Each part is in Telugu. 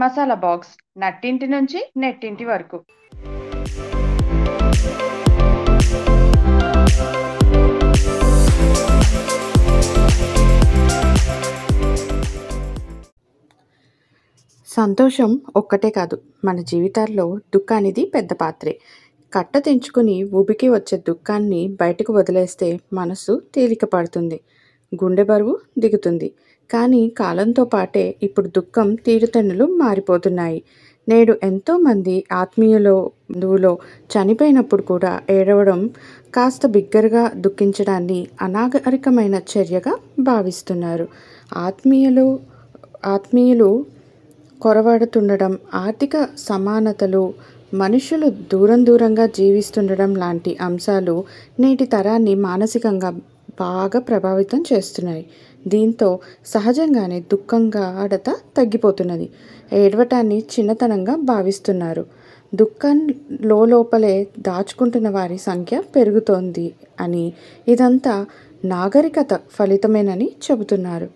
మసాలా బాక్స్ నట్టింటి నుంచి నెట్టింటి వరకు. సంతోషం ఒక్కటే కాదు మన జీవితాల్లో దుఃఖానిది పెద్ద పాత్రే. కట్ట తెంచుకుని ఊబికి వచ్చే దుఃఖాన్ని బయటకు వదిలేస్తే మనసు తేలిక పడుతుంది గుండె బరువు దిగుతుంది. కానీ కాలంతో పాటే ఇప్పుడు దుఃఖం తీరుతెన్నులు మారిపోతున్నాయి. నేడు ఎంతోమంది ఆత్మీయులో బంధువులో చనిపోయినప్పుడు కూడా ఏడవడం కాస్త బిగ్గరగా దుఃఖించడాన్ని అనాగరికమైన చర్యగా భావిస్తున్నారు. ఆత్మీయులు ఆత్మీయులు కొరవడుతుండడం ఆర్థిక సమానతలు మనుషులు దూరం దూరంగా జీవిస్తుండడం లాంటి అంశాలు నేటి తరాన్ని మానసికంగా బాగా ప్రభావితం చేస్తున్నాయి. దీంతో సహజంగానే దుఃఖంగా ఆడత తగ్గిపోతున్నది. ఏడవటాన్ని చిన్నతనంగా భావిస్తున్నారు. దుఃఖం లోపలే దాచుకుంటున్న వారి సంఖ్య పెరుగుతోంది అని ఇదంతా నాగరికత ఫలితమేనని చెబుతున్నారు.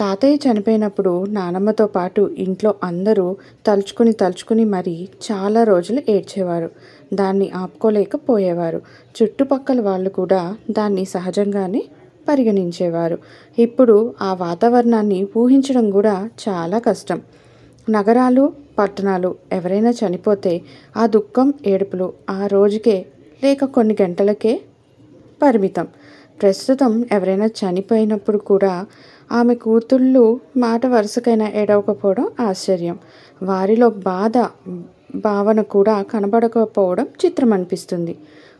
తాతయ్య చనిపోయినప్పుడు నానమ్మతో పాటు ఇంట్లో అందరూ తలుచుకుని తలుచుకుని మరీ చాలా రోజులు ఏడ్చేవారు. దాన్ని ఆపుకోలేకపోయేవారు. చుట్టుపక్కల వాళ్ళు కూడా దాన్ని సహజంగానే పరిగణించేవారు. ఇప్పుడు ఆ వాతావరణాన్ని ఊహించడం కూడా చాలా కష్టం. నగరాలు పట్టణాలు ఎవరైనా చనిపోతే ఆ దుఃఖం ఏడుపులు ఆ రోజుకే లేక కొన్ని గంటలకే పరిమితం. ప్రస్తుతం ఎవరైనా చనిపోయినప్పుడు కూడా ఆమె కూతుళ్ళు మాట వరుసకైనా ఏడవకపోవడం ఆశ్చర్యం. వారిలో బాధ భావన కూడా కనబడకపోవడం చిత్రం అనిపిస్తుంది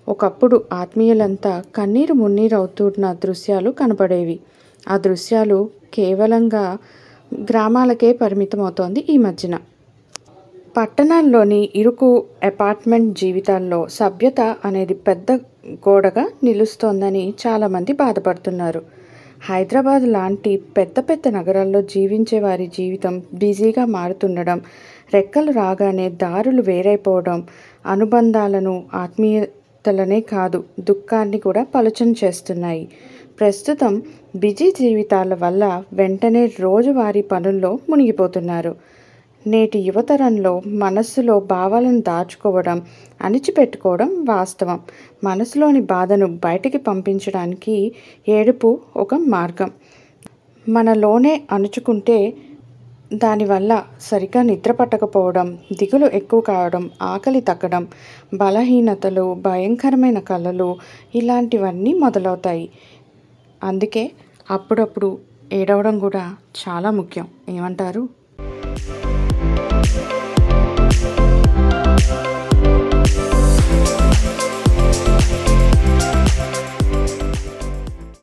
ఒకప్పుడు ఆత్మీయులంతా కన్నీరు మున్నీరు అవుతున్న దృశ్యాలు కనపడేవి. ఆ దృశ్యాలు కేవలంగా గ్రామాలకే పరిమితం అవుతోంది ఈ మధ్యన. పట్టణాల్లోని ఇరుకు అపార్ట్మెంట్ జీవితాల్లో సభ్యత అనేది పెద్ద గోడగా నిలుస్తోందని చాలామంది బాధపడుతున్నారు. హైదరాబాద్ లాంటి పెద్ద పెద్ద నగరాల్లో జీవించే వారి జీవితం బిజీగా మారుతుండడం రెక్కలు రాగానే దారులు వేరైపోవడం అనుబంధాలను ఆత్మీయ వార్తలనే కాదు దుఃఖాన్ని కూడా పలుచన చేస్తున్నాయి. ప్రస్తుతం బిజీ జీవితాల వల్ల వెంటనే రోజువారీ పనుల్లో మునిగిపోతున్నారు. నేటి యువతరంలో మనస్సులో భావాలను దాచుకోవడం అణిచిపెట్టుకోవడం వాస్తవం. మనసులోని బాధను బయటికి పంపించడానికి ఏడుపు ఒక మార్గం. మనలోనే అణుచుకుంటే దానివల్ల సరిగా నిద్ర పట్టకపోవడం దిగులు ఎక్కువ కావడం ఆకలి తగ్గడం బలహీనతలు భయంకరమైన కళలు ఇలాంటివన్నీ మొదలవుతాయి. అందుకే అప్పుడప్పుడు ఏడవడం కూడా చాలా ముఖ్యం. ఏమంటారు?